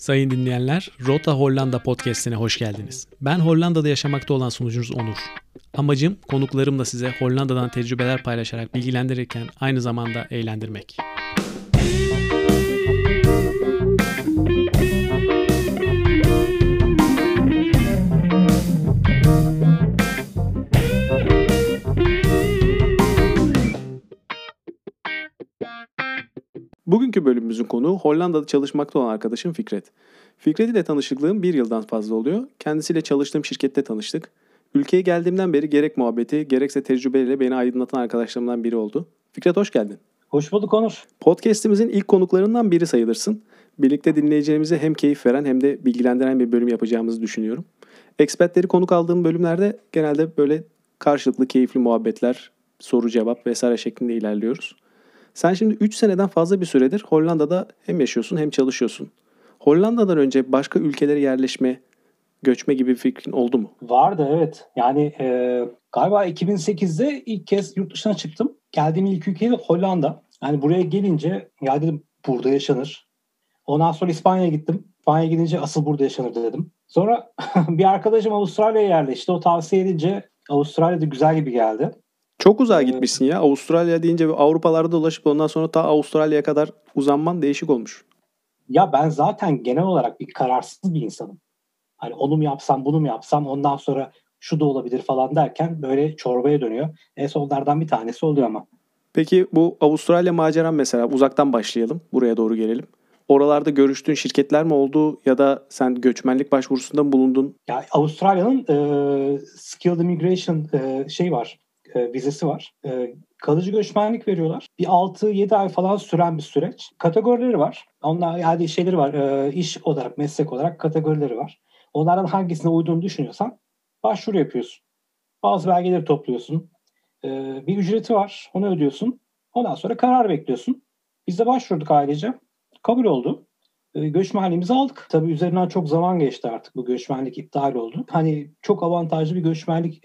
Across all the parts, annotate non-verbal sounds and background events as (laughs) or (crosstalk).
Sayın dinleyenler, Rota Hollanda podcast'ine hoş geldiniz. Ben Hollanda'da yaşamakta olan sunucunuz Onur. Amacım konuklarımla size Hollanda'dan tecrübeler paylaşarak bilgilendirirken aynı zamanda eğlendirmek. Bölümümüzün konuğu Hollanda'da çalışmakta olan arkadaşım Fikret. Fikret ile tanışıklığım bir yıldan fazla oluyor. Kendisiyle çalıştığım şirkette tanıştık. Ülkeye geldiğimden beri gerek muhabbeti gerekse tecrübeleriyle beni aydınlatan arkadaşlarımdan biri oldu. Fikret hoş geldin. Hoş bulduk Onur. Podcast'imizin ilk konuklarından biri sayılırsın. Birlikte dinleyeceğimize hem keyif veren hem de bilgilendiren bir bölüm yapacağımızı düşünüyorum. Expertleri konuk aldığım bölümlerde genelde böyle karşılıklı keyifli muhabbetler, soru cevap vesaire şeklinde ilerliyoruz. Sen şimdi 3 seneden fazla bir süredir Hollanda'da hem yaşıyorsun hem çalışıyorsun. Hollanda'dan önce başka ülkelere yerleşme, göçme gibi bir fikrin oldu mu? Vardı evet. Yani e, galiba 2008'de ilk kez yurt dışına çıktım. Geldiğim ilk ülke Hollanda. Yani buraya gelince ya dedim burada yaşanır. Ondan sonra İspanya'ya gittim. İspanya'ya gidince asıl burada yaşanır dedim. Sonra (laughs) bir arkadaşım Avustralya'ya yerleşti. O tavsiye edince Avustralya'da güzel gibi geldi. Çok uzağa gitmişsin ya. Avustralya deyince Avrupalarda dolaşıp ondan sonra ta Avustralya'ya kadar uzanman değişik olmuş. Ya ben zaten genel olarak bir kararsız bir insanım. Hani onu mu yapsam bunu mu yapsam ondan sonra şu da olabilir falan derken böyle çorbaya dönüyor. En sonlardan bir tanesi oluyor ama. Peki bu Avustralya maceran mesela uzaktan başlayalım. Buraya doğru gelelim. Oralarda görüştüğün şirketler mi oldu ya da sen göçmenlik başvurusunda mı bulundun? Ya Avustralya'nın e, Skilled Immigration e, şey var e, vizesi var. E, kalıcı göçmenlik veriyorlar. Bir 6-7 ay falan süren bir süreç. Kategorileri var. Onlar yani şeyleri var. E, iş olarak, meslek olarak kategorileri var. Onlardan hangisine uyduğunu düşünüyorsan başvuru yapıyorsun. Bazı belgeleri topluyorsun. Bir ücreti var. Onu ödüyorsun. Ondan sonra karar bekliyorsun. Biz de başvurduk ailece. Kabul oldu. Göçmenliğimizi aldık. Tabii üzerinden çok zaman geçti artık bu göçmenlik iptal oldu. Hani çok avantajlı bir göçmenlik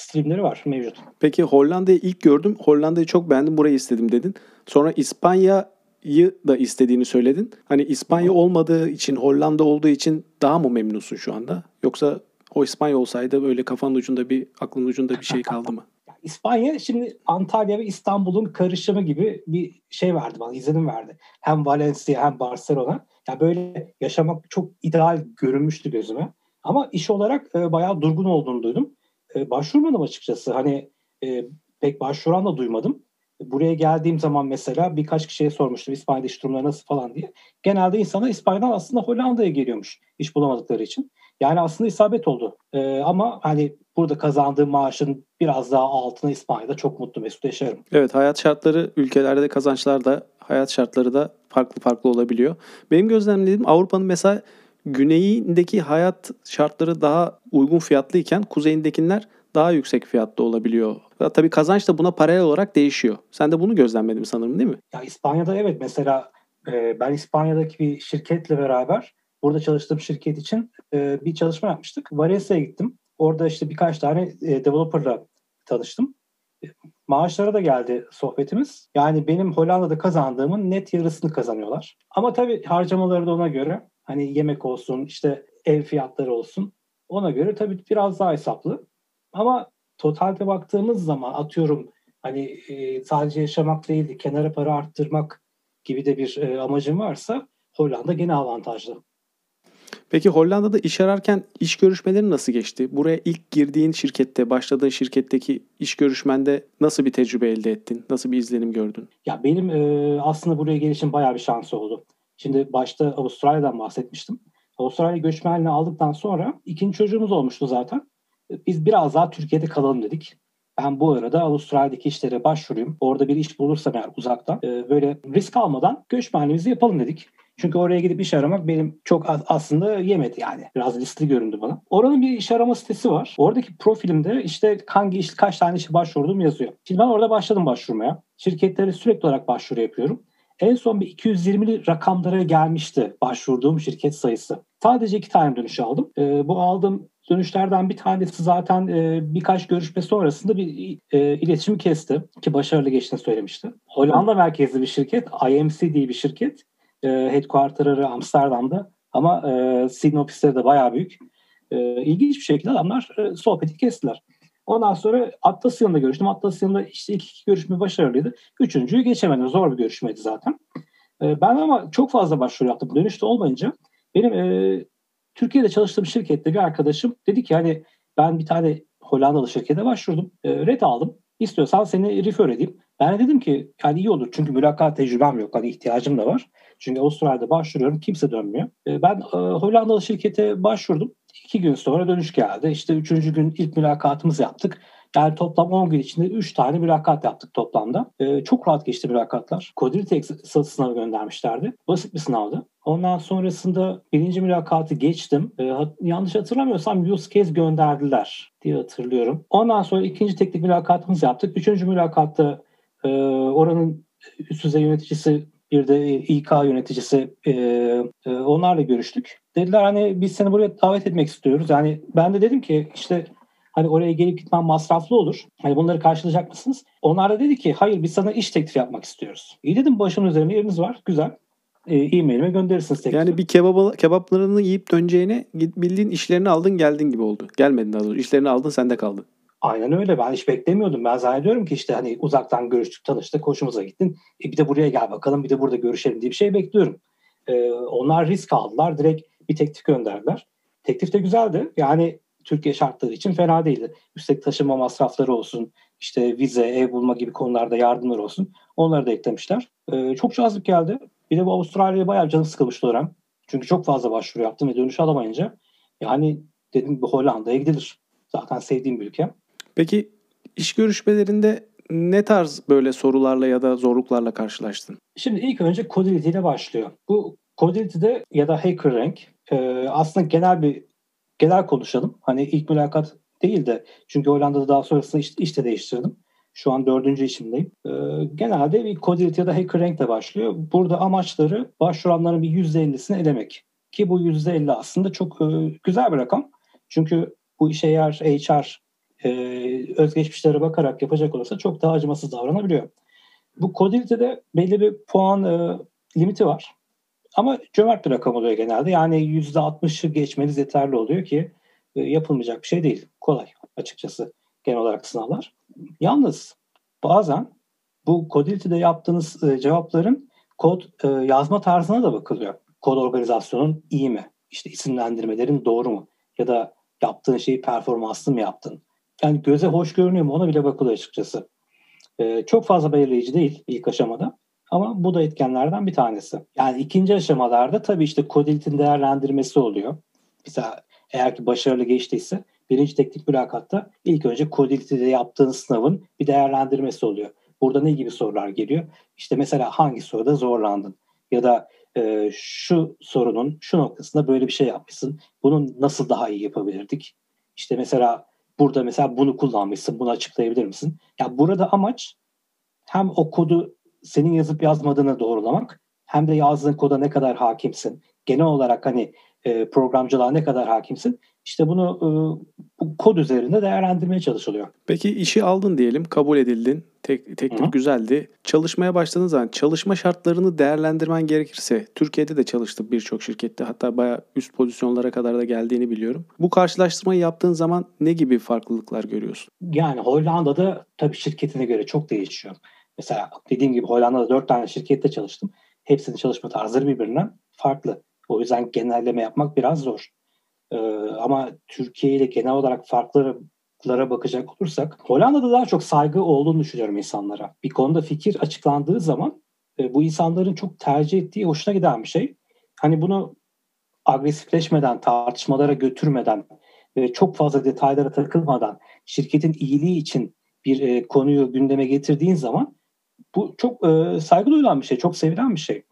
streamleri var mevcut. Peki Hollanda'yı ilk gördüm. Hollanda'yı çok beğendim burayı istedim dedin. Sonra İspanya'yı da istediğini söyledin. Hani İspanya olmadığı için Hollanda olduğu için daha mı memnunsun şu anda? Yoksa o İspanya olsaydı böyle kafanın ucunda bir aklın ucunda bir şey kaldı mı? (laughs) İspanya şimdi Antalya ve İstanbul'un karışımı gibi bir şey verdi bana, izlenim verdi. Hem Valencia hem Barcelona. Ya böyle yaşamak çok ideal görünmüştü gözüme. Ama iş olarak e, bayağı durgun olduğunu duydum e, başvurmadım açıkçası. Hani e, pek başvuran da duymadım. Buraya geldiğim zaman mesela birkaç kişiye sormuştum İspanya'da iş durumları nasıl falan diye. Genelde insanlar İspanya'dan aslında Hollanda'ya geliyormuş iş bulamadıkları için. Yani aslında isabet oldu. Ee, ama hani burada kazandığım maaşın biraz daha altına İspanya'da çok mutlu mesut yaşarım. Evet hayat şartları ülkelerde kazançlar da hayat şartları da farklı farklı olabiliyor. Benim gözlemlediğim Avrupa'nın mesela güneyindeki hayat şartları daha uygun fiyatlıyken kuzeyindekiler daha yüksek fiyatlı olabiliyor. Tabii kazanç da buna paralel olarak değişiyor. Sen de bunu gözlemledin sanırım değil mi? Ya İspanya'da evet mesela e, ben İspanya'daki bir şirketle beraber burada çalıştığım şirket için e, bir çalışma yapmıştık. Valencia'ya gittim. Orada işte birkaç tane e, developer'la tanıştım. Maaşlara da geldi sohbetimiz. Yani benim Hollanda'da kazandığımın net yarısını kazanıyorlar. Ama tabii harcamaları da ona göre Hani yemek olsun, işte ev fiyatları olsun. Ona göre tabii biraz daha hesaplı. Ama totalde baktığımız zaman atıyorum hani e, sadece yaşamak değildi, kenara para arttırmak gibi de bir e, amacın varsa Hollanda gene avantajlı. Peki Hollanda'da iş ararken iş görüşmeleri nasıl geçti? Buraya ilk girdiğin şirkette, başladığın şirketteki iş görüşmende nasıl bir tecrübe elde ettin? Nasıl bir izlenim gördün? Ya benim e, aslında buraya gelişim bayağı bir şans oldu. Şimdi başta Avustralya'dan bahsetmiştim. Avustralya göçmenliğini aldıktan sonra ikinci çocuğumuz olmuştu zaten. Biz biraz daha Türkiye'de kalalım dedik. Ben bu arada Avustralya'daki işlere başvurayım. Orada bir iş bulursam eğer uzaktan e, böyle risk almadan göçmenliğimizi yapalım dedik. Çünkü oraya gidip iş aramak benim çok aslında yemedi yani. Biraz riskli göründü bana. Oranın bir iş arama sitesi var. Oradaki profilimde işte hangi iş, kaç tane işe başvurdum yazıyor. Şimdi ben orada başladım başvurmaya. Şirketlere sürekli olarak başvuru yapıyorum. En son bir 220'li rakamlara gelmişti başvurduğum şirket sayısı. Sadece iki tane dönüş aldım. E, bu aldığım dönüşlerden bir tanesi zaten e, birkaç görüşme sonrasında bir e, iletişimi kesti ki başarılı geçtiğini söylemişti. Hollanda merkezli bir şirket, IMC diye bir şirket. E, headquarter'ı Amsterdam'da. Ama e, Sydney ofisleri de bayağı büyük. E, ilginç bir şekilde adamlar e, sohbeti kestiler. Ondan sonra Atlas yanında görüştüm. Atlas yanında işte ilk iki görüşme başarılıydı. Üçüncüyü geçemedim. Zor bir görüşmeydi zaten. E, ben ama çok fazla başvuru yaptım. Dönüşte olmayınca benim e, Türkiye'de çalıştığım şirkette bir arkadaşım dedi ki hani ben bir tane Hollandalı şirkete başvurdum. E, red aldım. İstiyorsan seni refer edeyim. Ben de dedim ki yani iyi olur çünkü mülakat tecrübem yok. Hani ihtiyacım da var. Çünkü Avustralya'da başvuruyorum kimse dönmüyor. E, ben e, Hollandalı şirkete başvurdum. İki gün sonra dönüş geldi. İşte üçüncü gün ilk mülakatımızı yaptık. Yani toplam 10 gün içinde 3 tane mülakat yaptık toplamda. Ee, çok rahat geçti mülakatlar. Codility sınavı göndermişlerdi. Basit bir sınavdı. Ondan sonrasında birinci mülakatı geçtim. Ee, yanlış hatırlamıyorsam use case gönderdiler diye hatırlıyorum. Ondan sonra ikinci teknik mülakatımızı yaptık. Üçüncü mülakatta e, oranın üst düzey yöneticisi bir de İK yöneticisi e, e, onlarla görüştük. Dediler hani biz seni buraya davet etmek istiyoruz. Yani ben de dedim ki işte Hani oraya gelip gitmen masraflı olur. Hani bunları karşılayacak mısınız? Onlar da dedi ki hayır biz sana iş teklifi yapmak istiyoruz. İyi dedim başımın üzerinde yeriniz var. Güzel. E, e-mailime gönderirsiniz teklifi. Yani bir kebaba, kebaplarını yiyip döneceğine bildiğin işlerini aldın geldin gibi oldu. Gelmedin daha doğrusu. İşlerini aldın sende kaldı. Aynen öyle. Ben hiç beklemiyordum. Ben zannediyorum ki işte hani uzaktan görüştük, tanıştık, hoşumuza gittin. E bir de buraya gel bakalım, bir de burada görüşelim diye bir şey bekliyorum. Ee, onlar risk aldılar. Direkt bir teklif gönderdiler. Teklif de güzeldi. Yani Türkiye şartları için fena değildi. Üstelik taşıma masrafları olsun, işte vize, ev bulma gibi konularda yardımlar olsun. Onları da eklemişler. Ee, çok cazip geldi. Bir de bu Avustralya'ya bayağı canı sıkılmıştı dönem. Çünkü çok fazla başvuru yaptım ve dönüş alamayınca. Yani dedim bu Hollanda'ya gidilir. Zaten sevdiğim bir ülke. Peki iş görüşmelerinde ne tarz böyle sorularla ya da zorluklarla karşılaştın? Şimdi ilk önce Codility ile başlıyor. Bu Codility'de ya da HackerRank e, aslında genel bir genel konuşalım. Hani ilk mülakat değil de çünkü Hollanda'da daha sonrasında iş, iş de değiştirdim. Şu an dördüncü işimdeyim. Ee, genelde bir Codility ya da HackerRank ile başlıyor. Burada amaçları başvuranların bir %50'sini elemek. Ki bu %50 aslında çok e, güzel bir rakam. Çünkü bu işe eğer HR e, özgeçmişlere bakarak yapacak olursa çok daha acımasız davranabiliyor. Bu Codility'de belli bir puan e, limiti var. Ama cömert bir rakam oluyor genelde. Yani %60'ı geçmeniz yeterli oluyor ki e, yapılmayacak bir şey değil. Kolay açıkçası genel olarak sınavlar. Yalnız bazen bu Codility'de yaptığınız e, cevapların kod e, yazma tarzına da bakılıyor. Kod organizasyonun iyi mi? İşte isimlendirmelerin doğru mu? Ya da yaptığın şeyi performanslı mı yaptın? Yani göze hoş görünüyor mu ona bile bakılıyor açıkçası. çok fazla belirleyici değil ilk aşamada. Ama bu da etkenlerden bir tanesi. Yani ikinci aşamalarda tabii işte Codilit'in değerlendirmesi oluyor. Mesela eğer ki başarılı geçtiyse birinci teknik mülakatta ilk önce Codility'de yaptığın sınavın bir değerlendirmesi oluyor. Burada ne gibi sorular geliyor? İşte mesela hangi soruda zorlandın? Ya da e, şu sorunun şu noktasında böyle bir şey yapmışsın. Bunu nasıl daha iyi yapabilirdik? İşte mesela burada mesela bunu kullanmışsın. Bunu açıklayabilir misin? Ya burada amaç hem o kodu senin yazıp yazmadığını doğrulamak hem de yazdığın koda ne kadar hakimsin. Genel olarak hani e, programcılığa ne kadar hakimsin. İşte bunu e, bu kod üzerinde değerlendirmeye çalışılıyor. Peki işi aldın diyelim, kabul edildin. Tek, teklif Hı-hı. güzeldi. Çalışmaya başladığın zaman çalışma şartlarını değerlendirmen gerekirse Türkiye'de de çalıştım birçok şirkette hatta bayağı üst pozisyonlara kadar da geldiğini biliyorum. Bu karşılaştırmayı yaptığın zaman ne gibi farklılıklar görüyorsun? Yani Hollanda'da tabii şirketine göre çok değişiyor. Mesela dediğim gibi Hollanda'da dört tane şirkette çalıştım. Hepsinin çalışma tarzları birbirinden farklı. O yüzden genelleme yapmak biraz zor. Ee, ama Türkiye ile genel olarak farklara bakacak olursak Hollanda'da daha çok saygı olduğunu düşünüyorum insanlara. Bir konuda fikir açıklandığı zaman e, bu insanların çok tercih ettiği, hoşuna giden bir şey. Hani bunu agresifleşmeden, tartışmalara götürmeden ve çok fazla detaylara takılmadan şirketin iyiliği için bir e, konuyu gündeme getirdiğin zaman bu çok e, saygı duyulan bir şey, çok sevilen bir şey.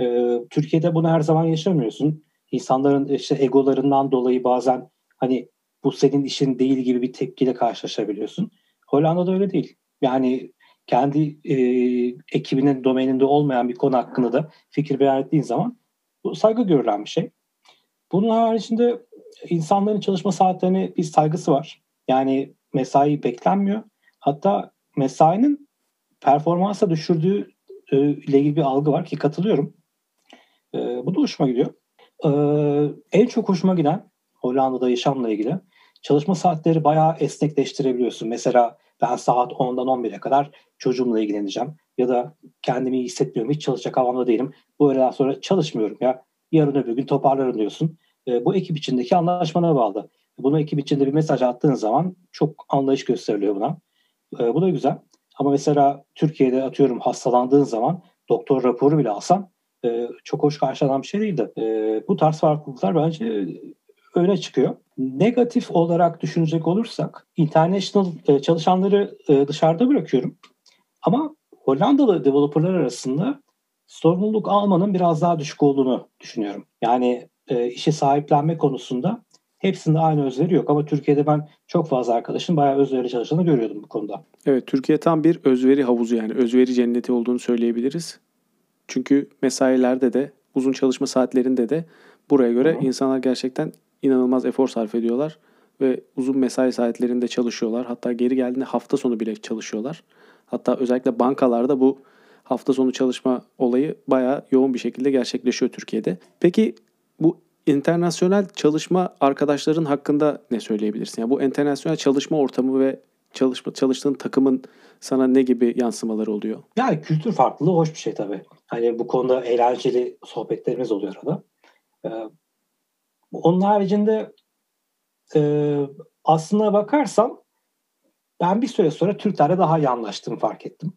E, Türkiye'de bunu her zaman yaşamıyorsun. İnsanların işte egolarından dolayı bazen hani bu senin işin değil gibi bir tepkiyle karşılaşabiliyorsun. Hollanda'da öyle değil. Yani kendi e, ekibinin domaininde olmayan bir konu hakkında da fikir beyan ettiğin zaman bu saygı görülen bir şey. Bunun haricinde insanların çalışma saatlerine bir saygısı var. Yani mesai beklenmiyor. Hatta mesainin performansa düşürdüğü e, ile ilgili bir algı var ki katılıyorum. E, bu da hoşuma gidiyor. Ee, en çok hoşuma giden Hollanda'da yaşamla ilgili çalışma saatleri bayağı esnekleştirebiliyorsun. Mesela ben saat 10'dan 11'e kadar çocuğumla ilgileneceğim. Ya da kendimi iyi hissetmiyorum. Hiç çalışacak havamda değilim. Bu öğleden sonra çalışmıyorum ya. Yarın öbür gün toparlarım diyorsun. E, bu ekip içindeki anlaşmana bağlı. Bunu ekip içinde bir mesaj attığın zaman çok anlayış gösteriliyor buna. E, bu da güzel. Ama mesela Türkiye'de atıyorum hastalandığın zaman doktor raporu bile alsan e, çok hoş karşılanan bir şey değildi. E, bu tarz farklılıklar bence öne çıkıyor. Negatif olarak düşünecek olursak international e, çalışanları e, dışarıda bırakıyorum. Ama Hollandalı developerlar arasında sorumluluk almanın biraz daha düşük olduğunu düşünüyorum. Yani e, işe sahiplenme konusunda hepsinde aynı özveri yok. Ama Türkiye'de ben çok fazla arkadaşın bayağı özveri çalıştığını görüyordum bu konuda. Evet Türkiye tam bir özveri havuzu yani özveri cenneti olduğunu söyleyebiliriz. Çünkü mesailerde de uzun çalışma saatlerinde de buraya göre Hı. insanlar gerçekten inanılmaz efor sarf ediyorlar ve uzun mesai saatlerinde çalışıyorlar. Hatta geri geldiğinde hafta sonu bile çalışıyorlar. Hatta özellikle bankalarda bu hafta sonu çalışma olayı bayağı yoğun bir şekilde gerçekleşiyor Türkiye'de. Peki bu internasyonel çalışma arkadaşların hakkında ne söyleyebilirsin? Yani bu internasyonel çalışma ortamı ve çalışma çalıştığın takımın sana ne gibi yansımaları oluyor? Yani kültür farklılığı hoş bir şey tabii. Hani bu konuda eğlenceli sohbetlerimiz oluyor arada. Ee, onun haricinde e, aslına bakarsam ben bir süre sonra Türklerle daha iyi anlaştığımı fark ettim.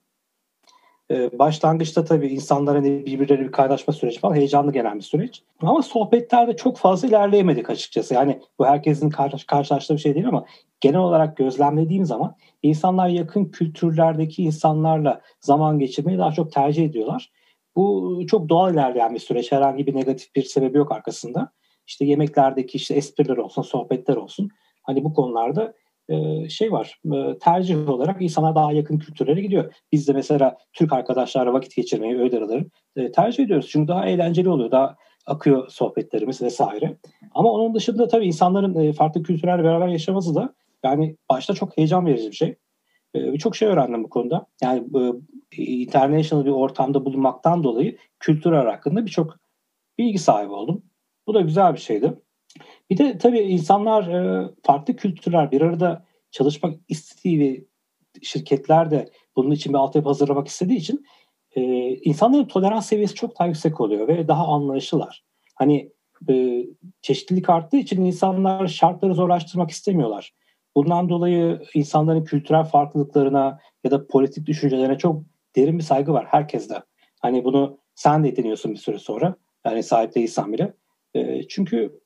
Ee, başlangıçta tabii insanların hani birbirleriyle bir kaynaşma süreci falan heyecanlı gelen bir süreç. Ama sohbetlerde çok fazla ilerleyemedik açıkçası. Yani bu herkesin karşı, karşılaştığı bir şey değil ama genel olarak gözlemlediğim zaman insanlar yakın kültürlerdeki insanlarla zaman geçirmeyi daha çok tercih ediyorlar. Bu çok doğal ilerleyen bir süreç. Herhangi bir negatif bir sebebi yok arkasında. İşte yemeklerdeki işte espriler olsun, sohbetler olsun. Hani bu konularda e, şey var e, tercih olarak insana daha yakın kültürlere gidiyor. Biz de mesela Türk arkadaşlarla vakit geçirmeyi öğle araları e, tercih ediyoruz. Çünkü daha eğlenceli oluyor. Daha akıyor sohbetlerimiz vesaire. Ama onun dışında tabii insanların farklı kültürlerle beraber yaşaması da yani başta çok heyecan verici bir şey. Birçok şey öğrendim bu konuda. Yani international bir ortamda bulunmaktan dolayı kültür hakkında birçok bilgi sahibi oldum. Bu da güzel bir şeydi. Bir de tabii insanlar e, farklı kültürler bir arada çalışmak istediği ve şirketler de bunun için bir altyapı hazırlamak istediği için e, insanların tolerans seviyesi çok daha yüksek oluyor ve daha anlayışlılar. Hani e, çeşitlilik arttığı için insanlar şartları zorlaştırmak istemiyorlar. Bundan dolayı insanların kültürel farklılıklarına ya da politik düşüncelerine çok derin bir saygı var herkeste. Hani bunu sen de ediniyorsun bir süre sonra. Yani sahip değilsen bile. E, çünkü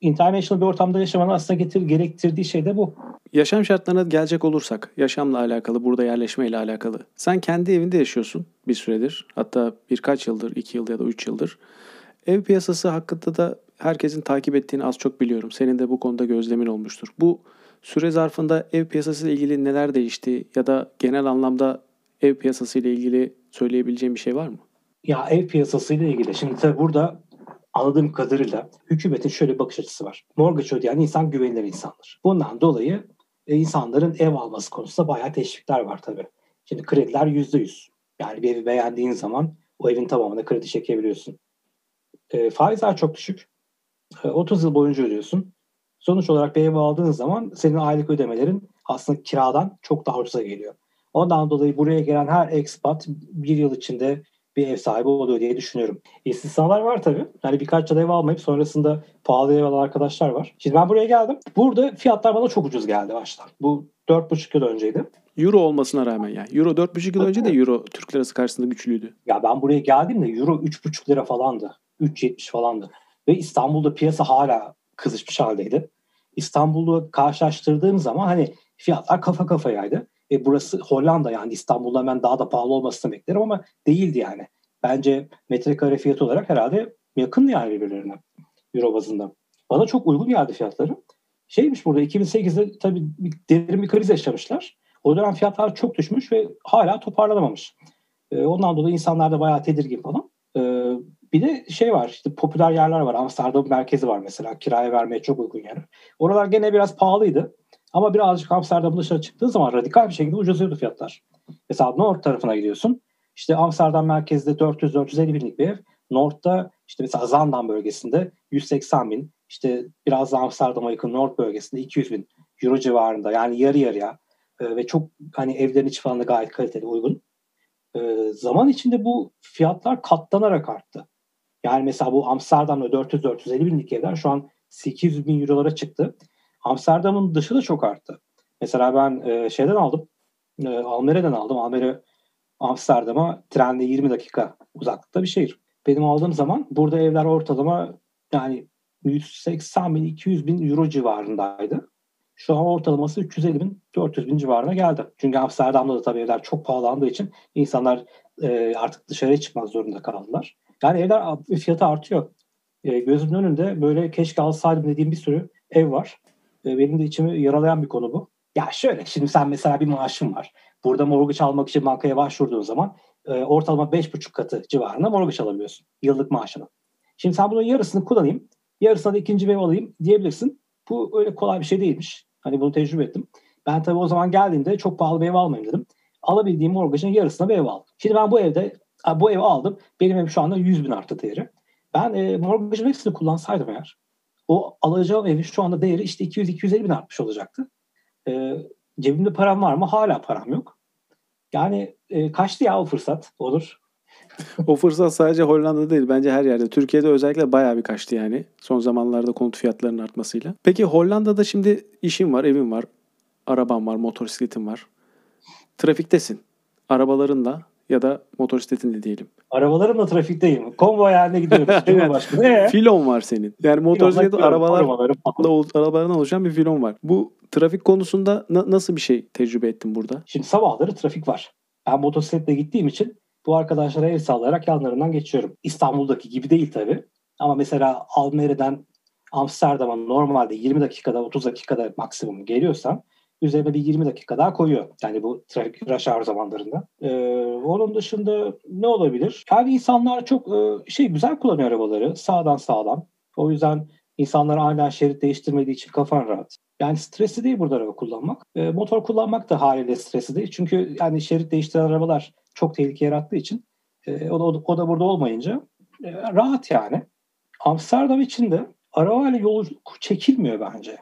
international bir ortamda yaşamanın aslında getir, gerektirdiği şey de bu. Yaşam şartlarına gelecek olursak, yaşamla alakalı, burada yerleşmeyle alakalı. Sen kendi evinde yaşıyorsun bir süredir. Hatta birkaç yıldır, iki yıl ya da üç yıldır. Ev piyasası hakkında da herkesin takip ettiğini az çok biliyorum. Senin de bu konuda gözlemin olmuştur. Bu süre zarfında ev piyasası ile ilgili neler değişti ya da genel anlamda ev piyasası ile ilgili söyleyebileceğim bir şey var mı? Ya ev piyasası ile ilgili. Şimdi tabii burada anladığım kadarıyla hükümetin şöyle bir bakış açısı var. Mortgage ödeyen insan güvenilir insandır. Bundan dolayı e, insanların ev alması konusunda bayağı teşvikler var tabii. Şimdi krediler yüzde yüz. Yani bir evi beğendiğin zaman o evin tamamına kredi çekebiliyorsun. E, faizler çok düşük. E, 30 yıl boyunca ödüyorsun. Sonuç olarak bir ev aldığın zaman senin aylık ödemelerin aslında kiradan çok daha ucuza geliyor. Ondan dolayı buraya gelen her expat bir yıl içinde bir ev sahibi oluyor diye düşünüyorum. İstisnalar var tabii. Yani birkaç yıl ev almayıp sonrasında pahalı ev alan arkadaşlar var. Şimdi ben buraya geldim. Burada fiyatlar bana çok ucuz geldi baştan. Bu 4,5 yıl önceydi. Euro olmasına rağmen yani. Euro 4,5 yıl önce de Euro Türk lirası karşısında güçlüydü. Ya ben buraya geldiğimde Euro 3,5 lira falandı. 3,70 falandı. Ve İstanbul'da piyasa hala kızışmış haldeydi. İstanbul'u karşılaştırdığım zaman hani fiyatlar kafa kafayaydı. E, burası Hollanda yani İstanbul'da hemen daha da pahalı olmasını beklerim ama değildi yani. Bence metrekare fiyatı olarak herhalde yakın yani birbirlerine Euro bazında. Bana çok uygun geldi fiyatları. Şeymiş burada 2008'de tabii derin bir kriz yaşamışlar. O dönem fiyatlar çok düşmüş ve hala toparlanamamış. E, ondan dolayı insanlar da bayağı tedirgin falan. E, bir de şey var işte popüler yerler var. Amsterdam merkezi var mesela. Kiraya vermeye çok uygun yer. Oralar gene biraz pahalıydı. Ama birazcık Amsterdam dışarı çıktığı zaman radikal bir şekilde ucuzluyordu fiyatlar. Mesela North tarafına gidiyorsun. İşte Amsterdam merkezde 400-450 binlik bir ev. North'ta İşte mesela Zandan bölgesinde 180 bin, işte biraz daha Amsterdam'a yakın North bölgesinde 200 bin euro civarında. Yani yarı yarıya e, ve çok hani evlerin içi falan da gayet kaliteli, uygun. E, zaman içinde bu fiyatlar katlanarak arttı. Yani mesela bu Amsterdam'da 400-450 binlik evler şu an 800 bin eurolara çıktı. Amsterdam'ın dışı da çok arttı. Mesela ben e, şeyden aldım, e, Almere'den aldım. Almere Amsterdam'a trenle 20 dakika uzaklıkta bir şehir. Benim aldığım zaman burada evler ortalama yani 180 bin 200 bin euro civarındaydı. Şu an ortalaması 350 bin 400 bin civarına geldi. Çünkü Amsterdam'da da tabii evler çok pahalandığı için insanlar e, artık dışarıya çıkmak zorunda kaldılar. Yani evler fiyatı artıyor. E, gözümün önünde böyle keşke alsaydım dediğim bir sürü ev var. E, benim de içimi yaralayan bir konu bu. Ya şöyle şimdi sen mesela bir maaşın var. Burada mortgage almak için bankaya başvurduğun zaman e, ortalama 5,5 katı civarında mortgage alabiliyorsun yıllık maaşını. Şimdi sen bunun yarısını kullanayım, yarısına da ikinci bir ev alayım diyebilirsin. Bu öyle kolay bir şey değilmiş. Hani bunu tecrübe ettim. Ben tabii o zaman geldiğimde çok pahalı bir ev almayayım dedim. Alabildiğim mortgage'ın yarısına bir ev aldım. Şimdi ben bu evde bu evi aldım. Benim evim şu anda 100 bin artı değeri. Ben e, mortgage'ın hepsini kullansaydım eğer o alacağım evin şu anda değeri işte 200-250 bin artmış olacaktı. E, cebimde param var mı? Hala param yok. Yani e, kaçtı ya o fırsat olur. (laughs) o fırsat sadece Hollanda'da değil bence her yerde. Türkiye'de özellikle bayağı bir kaçtı yani son zamanlarda konut fiyatlarının artmasıyla. Peki Hollanda'da şimdi işin var, evin var, araban var, motosikletin var. Trafiktesin. Arabalarınla ya da motosikletinle diyelim. Arabalarımla trafikteyim. Konvoy haline gidiyorum. (laughs) Cumhurbaşkanı. Ee? Filon var senin. Yani motosiklet arabalar arabalardan oluşan bir filon var. Bu trafik konusunda na- nasıl bir şey tecrübe ettin burada? Şimdi sabahları trafik var. Ben motosikletle gittiğim için bu arkadaşlara el sallayarak yanlarından geçiyorum. İstanbul'daki gibi değil tabii. Ama mesela Almere'den Amsterdam'a normalde 20 dakikada 30 dakikada maksimum geliyorsam üzerine bir 20 dakika daha koyuyor. Yani bu trafik rush hour zamanlarında. Ee, onun dışında ne olabilir? Yani insanlar çok e, şey güzel kullanıyor arabaları. Sağdan sağdan. O yüzden insanlar hala şerit değiştirmediği için kafan rahat. Yani stresi değil burada araba kullanmak. E, motor kullanmak da haliyle stresi değil. Çünkü yani şerit değiştiren arabalar çok tehlike yarattığı için e, o, da, o da burada olmayınca e, rahat yani. Amsterdam için de arabayla yolculuk çekilmiyor bence.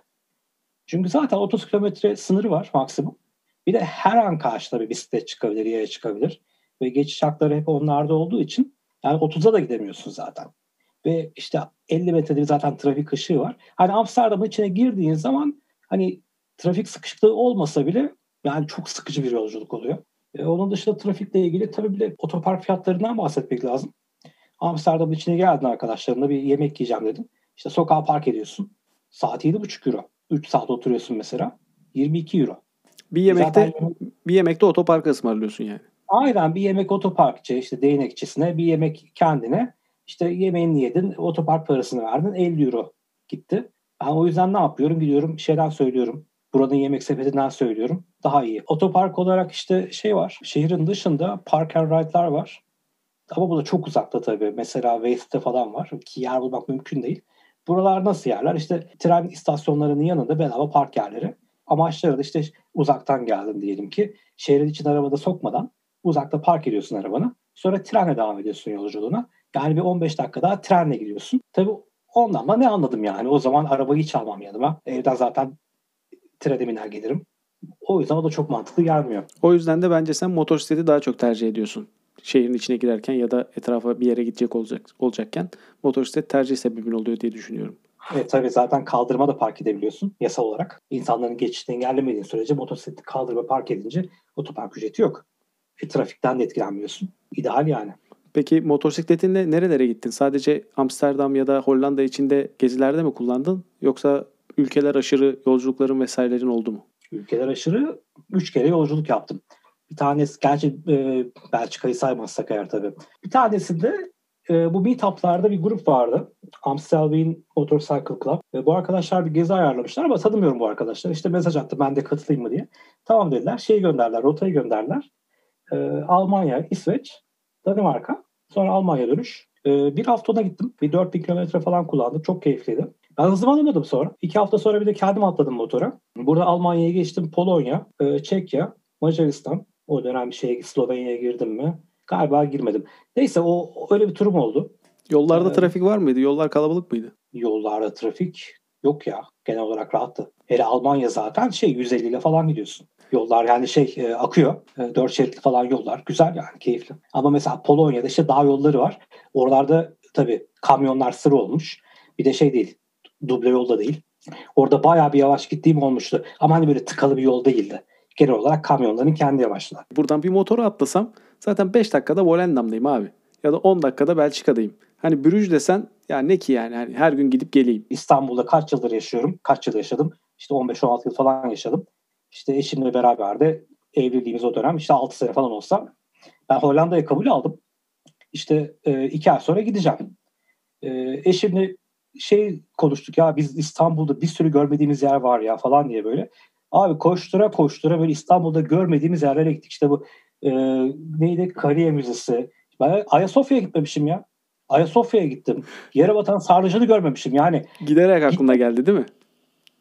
Çünkü zaten 30 kilometre sınırı var maksimum. Bir de her an karşıda bir bisiklet çıkabilir, yere çıkabilir. Ve geçiş hakları hep onlarda olduğu için yani 30'a da gidemiyorsun zaten. Ve işte 50 metrede zaten trafik ışığı var. Hani Amsterdam'ın içine girdiğin zaman hani trafik sıkışıklığı olmasa bile yani çok sıkıcı bir yolculuk oluyor. E, onun dışında trafikle ilgili tabii bir de otopark fiyatlarından bahsetmek lazım. Amsterdam'ın içine geldin arkadaşlarınla bir yemek yiyeceğim dedin. İşte sokağa park ediyorsun. Saat 7,5 euro. 3 saat oturuyorsun mesela. 22 euro. Bir yemekte Zaten... bir yemekte otopark ısmarlıyorsun yani. Aynen bir yemek otoparkçı işte değnekçisine bir yemek kendine işte yemeğini yedin otopark parasını verdin 50 euro gitti. Ben o yüzden ne yapıyorum? Gidiyorum şeyden söylüyorum. Buranın yemek sepetinden söylüyorum. Daha iyi. Otopark olarak işte şey var. Şehrin dışında park and ride'lar var. Ama bu da çok uzakta tabii. Mesela Waste'de falan var. Ki yer bulmak mümkün değil. Buralar nasıl yerler? İşte tren istasyonlarının yanında bedava park yerleri. Amaçları da işte uzaktan geldin diyelim ki. Şehrin için arabada sokmadan uzakta park ediyorsun arabanı. Sonra trenle devam ediyorsun yolculuğuna. Yani bir 15 dakika daha trenle gidiyorsun. Tabii ondan da ne anladım yani? O zaman arabayı hiç almam yanıma. Evden zaten trene biner gelirim. O yüzden o da çok mantıklı gelmiyor. O yüzden de bence sen motosikleti daha çok tercih ediyorsun. Şehrin içine girerken ya da etrafa bir yere gidecek olacak olacakken motosiklet tercih sebebin oluyor diye düşünüyorum. Evet tabii zaten kaldırıma da park edebiliyorsun yasal olarak. İnsanların geçişini engellemediğin sürece motosikleti kaldırıma park edince otopark ücreti yok. E, trafikten de etkilenmiyorsun. İdeal yani. Peki motosikletinle nerelere gittin? Sadece Amsterdam ya da Hollanda içinde gezilerde mi kullandın? Yoksa ülkeler aşırı yolculukların vesairelerin oldu mu? Ülkeler aşırı 3 kere yolculuk yaptım. Bir tanesi, gerçi e, Belçika'yı saymazsak eğer tabii. Bir tanesinde e, bu meetup'larda bir grup vardı. Amstelveen Motorcycle Club. E, bu arkadaşlar bir gezi ayarlamışlar ama tanımıyorum bu arkadaşlar. İşte mesaj attı ben de katılayım mı diye. Tamam dediler. Şeyi gönderler, rotayı gönderler. E, Almanya, İsveç, Danimarka. Sonra Almanya dönüş. E, bir hafta ona gittim. Bir 4000 kilometre falan kullandım. Çok keyifliydi. Ben hızımı alamadım sonra. İki hafta sonra bir de kendim atladım motora. Burada Almanya'ya geçtim. Polonya, e, Çekya, Macaristan. O dönem şeye Slovenya'ya girdim mi? Galiba girmedim. Neyse o öyle bir turum oldu. Yollarda ee, trafik var mıydı? Yollar kalabalık mıydı? Yollarda trafik yok ya. Genel olarak rahattı. Hele Almanya zaten şey 150 ile falan gidiyorsun. Yollar yani şey e, akıyor. E, dört şeritli falan yollar. Güzel yani keyifli. Ama mesela Polonya'da işte dağ yolları var. Oralarda tabii kamyonlar sır olmuş. Bir de şey değil. Duble yolda değil. Orada bayağı bir yavaş gittiğim olmuştu. Ama hani böyle tıkalı bir yol değildi. Genel olarak kamyonların kendi yavaşlar. Buradan bir motora atlasam zaten 5 dakikada Volendam'dayım abi. Ya da 10 dakikada Belçika'dayım. Hani Brüj desen ya ne ki yani hani her gün gidip geleyim. İstanbul'da kaç yıldır yaşıyorum? Kaç yıl yaşadım? İşte 15-16 yıl falan yaşadım. İşte eşimle beraber de evliliğimiz o dönem işte 6 sene falan olsa ben Hollanda'ya kabul aldım. İşte e, iki ay sonra gideceğim. E, eşimle şey konuştuk ya biz İstanbul'da bir sürü görmediğimiz yer var ya falan diye böyle. Abi koştura koştura böyle İstanbul'da görmediğimiz yerlere gittik. İşte bu e, neydi? Kariye Müzesi. Ben Ayasofya'ya gitmemişim ya. Ayasofya'ya gittim. Yere batan sarnıcını görmemişim yani. Giderek aklına geldi değil mi?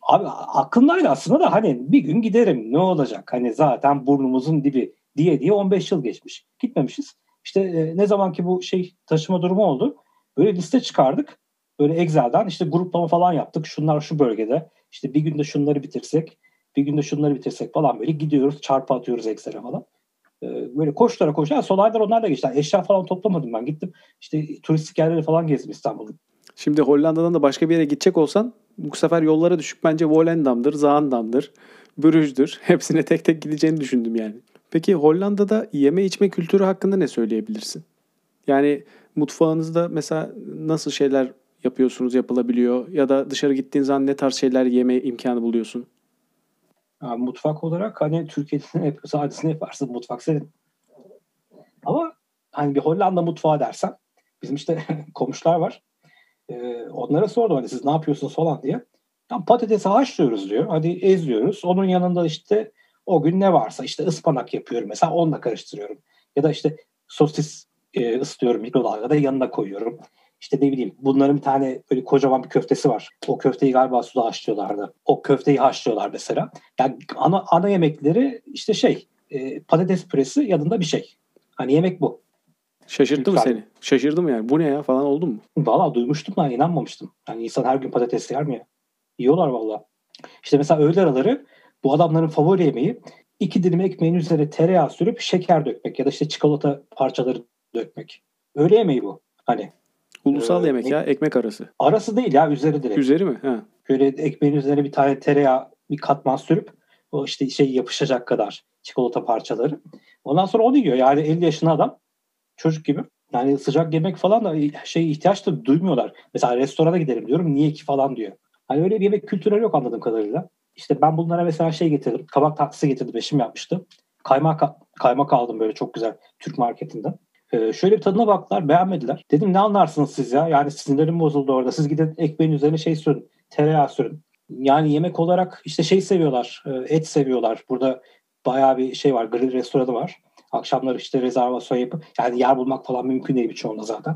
Abi aklımdaydı aslında da hani bir gün giderim ne olacak? Hani zaten burnumuzun dibi diye diye 15 yıl geçmiş. Gitmemişiz. İşte e, ne zaman ki bu şey taşıma durumu oldu. Böyle liste çıkardık. Böyle Excel'den işte gruplama falan yaptık. Şunlar şu bölgede. İşte bir günde şunları bitirsek, bir günde şunları bitirsek falan böyle gidiyoruz. Çarpı atıyoruz Excel'e falan. Ee, böyle koştura koştura. Son aylar onlar da geçti. eşya falan toplamadım ben. Gittim işte turistik yerleri falan gezdim İstanbul'un. Şimdi Hollanda'dan da başka bir yere gidecek olsan bu sefer yollara düşük bence Volendam'dır, Zaandam'dır, Brüj'dür. (laughs) Hepsine tek tek gideceğini düşündüm yani. Peki Hollanda'da yeme içme kültürü hakkında ne söyleyebilirsin? Yani mutfağınızda mesela nasıl şeyler yapıyorsunuz, yapılabiliyor ya da dışarı gittiğin zaman ne tarz şeyler yeme imkanı buluyorsun? Yani mutfak olarak hani Türkiye'de ne yapıyorsa hadisini yaparsın mutfak senin. Ama hani bir Hollanda mutfağı dersen bizim işte (laughs) komşular var. Ee, onlara sordum hani siz ne yapıyorsunuz falan diye. Yani patatesi haşlıyoruz diyor. Hadi eziyoruz. Onun yanında işte o gün ne varsa işte ıspanak yapıyorum mesela onunla karıştırıyorum. Ya da işte sosis e, ısıtıyorum mikrodalgada yanına koyuyorum. İşte ne bileyim bunların bir tane böyle kocaman bir köftesi var. O köfteyi galiba suda haşlıyorlardı. O köfteyi haşlıyorlar mesela. Yani ana, ana yemekleri işte şey e, patates püresi yanında bir şey. Hani yemek bu. Şaşırttı mı seni? Şaşırdı mı yani? Bu ne ya falan oldu mu? Valla duymuştum da inanmamıştım. Yani insan her gün patates yer mi ya? Yiyorlar valla. İşte mesela öğle araları bu adamların favori yemeği iki dilim ekmeğin üzerine tereyağı sürüp şeker dökmek ya da işte çikolata parçaları dökmek. Öğle yemeği bu. Hani Ulusal ee, yemek ya ekmek arası. Arası değil ya üzeri direkt. Üzeri mi? Ha. Böyle ekmeğin üzerine bir tane tereyağı bir katman sürüp o işte şey yapışacak kadar çikolata parçaları. Ondan sonra onu yiyor. Yani 50 yaşında adam çocuk gibi. Yani sıcak yemek falan da şey ihtiyaç da duymuyorlar. Mesela restorana gidelim diyorum. Niye ki falan diyor. Hani öyle bir yemek kültürü yok anladığım kadarıyla. İşte ben bunlara mesela şey getirdim. Kabak tatlısı getirdim. Eşim yapmıştı. Kaymak, kaymak aldım böyle çok güzel Türk marketinden. Ee, şöyle bir tadına baktılar beğenmediler. Dedim ne anlarsınız siz ya? Yani sinirlerim bozuldu orada. Siz gidin ekmeğin üzerine şey sürün. Tereyağı sürün. Yani yemek olarak işte şey seviyorlar. E, et seviyorlar. Burada bayağı bir şey var. Grill restoranı var. Akşamları işte rezervasyon yapıp yani yer bulmak falan mümkün değil birçoğunda zaten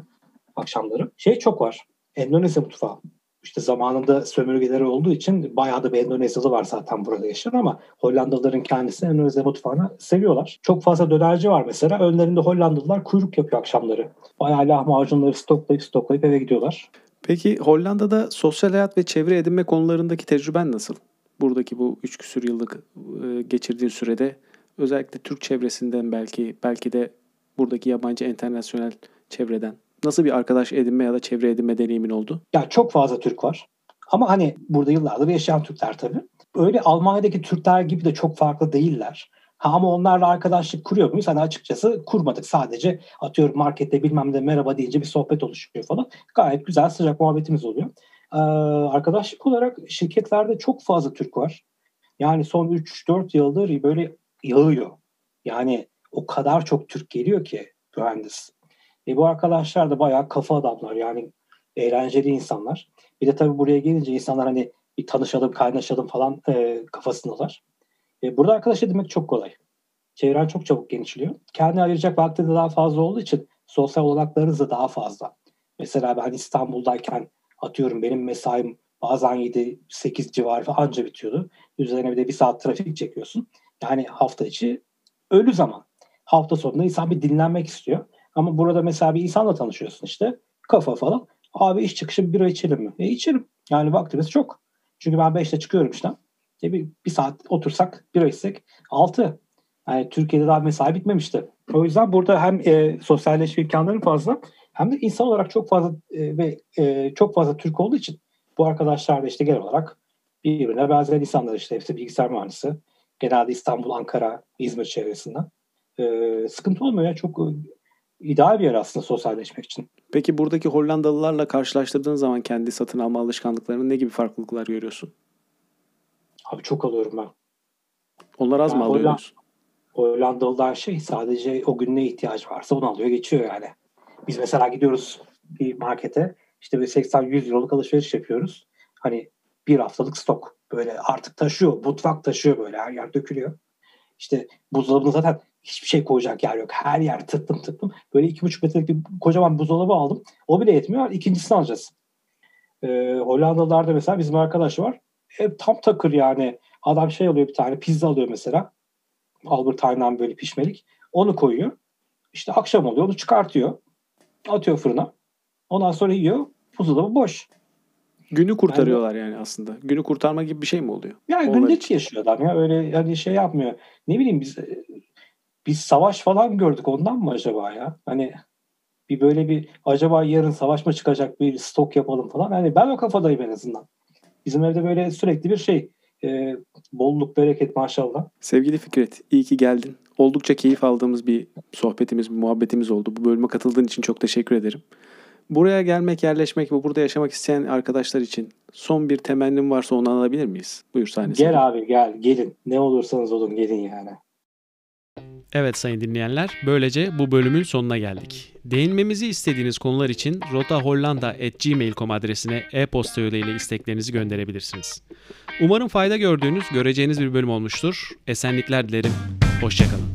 akşamları. Şey çok var. Endonezya mutfağı işte zamanında sömürgeleri olduğu için bayağı da bir Endonezyalı var zaten burada yaşayan ama Hollandalıların kendisi Endonezya mutfağını seviyorlar. Çok fazla dönerci var mesela. Önlerinde Hollandalılar kuyruk yapıyor akşamları. Bayağı lahmacunları stoklayıp stoklayıp eve gidiyorlar. Peki Hollanda'da sosyal hayat ve çevre edinme konularındaki tecrüben nasıl? Buradaki bu üç küsür yıllık e, geçirdiğin sürede özellikle Türk çevresinden belki belki de buradaki yabancı internasyonel çevreden Nasıl bir arkadaş edinme ya da çevre edinme deneyimin oldu? Ya çok fazla Türk var. Ama hani burada yıllardır yaşayan Türkler tabii. Öyle Almanya'daki Türkler gibi de çok farklı değiller. Ha, ama onlarla arkadaşlık kuruyor muyuz? Hani açıkçası kurmadık. Sadece atıyorum markette bilmem de merhaba deyince bir sohbet oluşuyor falan. Gayet güzel sıcak muhabbetimiz oluyor. Ee, arkadaşlık olarak şirketlerde çok fazla Türk var. Yani son 3-4 yıldır böyle yağıyor. Yani o kadar çok Türk geliyor ki mühendis. E bu arkadaşlar da bayağı kafa adamlar yani eğlenceli insanlar. Bir de tabii buraya gelince insanlar hani bir tanışalım, kaynaşalım falan e, kafasındalar. E, burada arkadaş edinmek çok kolay. Çevren çok çabuk genişliyor. Kendi ayıracak vakti de daha fazla olduğu için sosyal olanaklarınız da daha fazla. Mesela ben İstanbul'dayken atıyorum benim mesaim bazen 7-8 civarı anca bitiyordu. Üzerine bir de bir saat trafik çekiyorsun. Yani hafta içi ölü zaman. Hafta sonunda insan bir dinlenmek istiyor. Ama burada mesela bir insanla tanışıyorsun işte. kafa falan. Abi iş çıkışı bir bira içelim mi? E içerim. Yani vaktimiz çok. Çünkü ben 5'te çıkıyorum işte. E bir, bir saat otursak bira içsek 6. Yani Türkiye'de daha mesai bitmemişti. O yüzden burada hem e, sosyalleşme imkanları fazla hem de insan olarak çok fazla e, ve e, çok fazla Türk olduğu için bu arkadaşlar da işte genel olarak birbirine benzer insanlar işte hepsi bilgisayar mühendisi. Genelde İstanbul, Ankara, İzmir çevresinden. E, sıkıntı olmuyor ya çok ideal bir yer aslında sosyalleşmek için. Peki buradaki Hollandalılarla karşılaştırdığın zaman kendi satın alma alışkanlıklarının ne gibi farklılıklar görüyorsun? Abi çok alıyorum ben. Onlar az yani mı alıyorsunuz? Hollandalılar şey sadece o gün ne ihtiyaç varsa onu alıyor geçiyor yani. Biz mesela gidiyoruz bir markete işte bir 80-100 euroluk alışveriş yapıyoruz. Hani bir haftalık stok böyle artık taşıyor. Mutfak taşıyor böyle her yer dökülüyor. İşte buzdolabında zaten hiçbir şey koyacak yer yok. Her yer tıktım tıktım. Böyle iki buçuk metrelik bir kocaman buzdolabı aldım. O bile yetmiyor. İkincisini alacağız. Ee, Hollandalılarda mesela bizim arkadaş var. E, tam takır yani. Adam şey alıyor bir tane pizza alıyor mesela. Albert Einstein böyle pişmelik. Onu koyuyor. İşte akşam oluyor onu çıkartıyor. Atıyor fırına. Ondan sonra yiyor. Buzdolabı boş. Günü kurtarıyorlar yani, yani aslında. Günü kurtarma gibi bir şey mi oluyor? Yani Onlar gündelik yaşıyor adam ya. Öyle yani şey yapmıyor. Ne bileyim biz biz savaş falan gördük ondan mı acaba ya? Hani bir böyle bir acaba yarın savaş mı çıkacak bir stok yapalım falan. Yani ben o kafadayım en azından. Bizim evde böyle sürekli bir şey e, bolluk bereket maşallah. Sevgili Fikret iyi ki geldin. Oldukça keyif aldığımız bir sohbetimiz, bir muhabbetimiz oldu. Bu bölüme katıldığın için çok teşekkür ederim. Buraya gelmek, yerleşmek ve burada yaşamak isteyen arkadaşlar için son bir temennim varsa onu alabilir miyiz? Buyur sahnesi. Gel abi gel gelin. Ne olursanız olun gelin yani. Evet sayın dinleyenler, böylece bu bölümün sonuna geldik. Değinmemizi istediğiniz konular için rotahollanda.gmail.com adresine e-posta yoluyla isteklerinizi gönderebilirsiniz. Umarım fayda gördüğünüz, göreceğiniz bir bölüm olmuştur. Esenlikler dilerim. Hoşçakalın.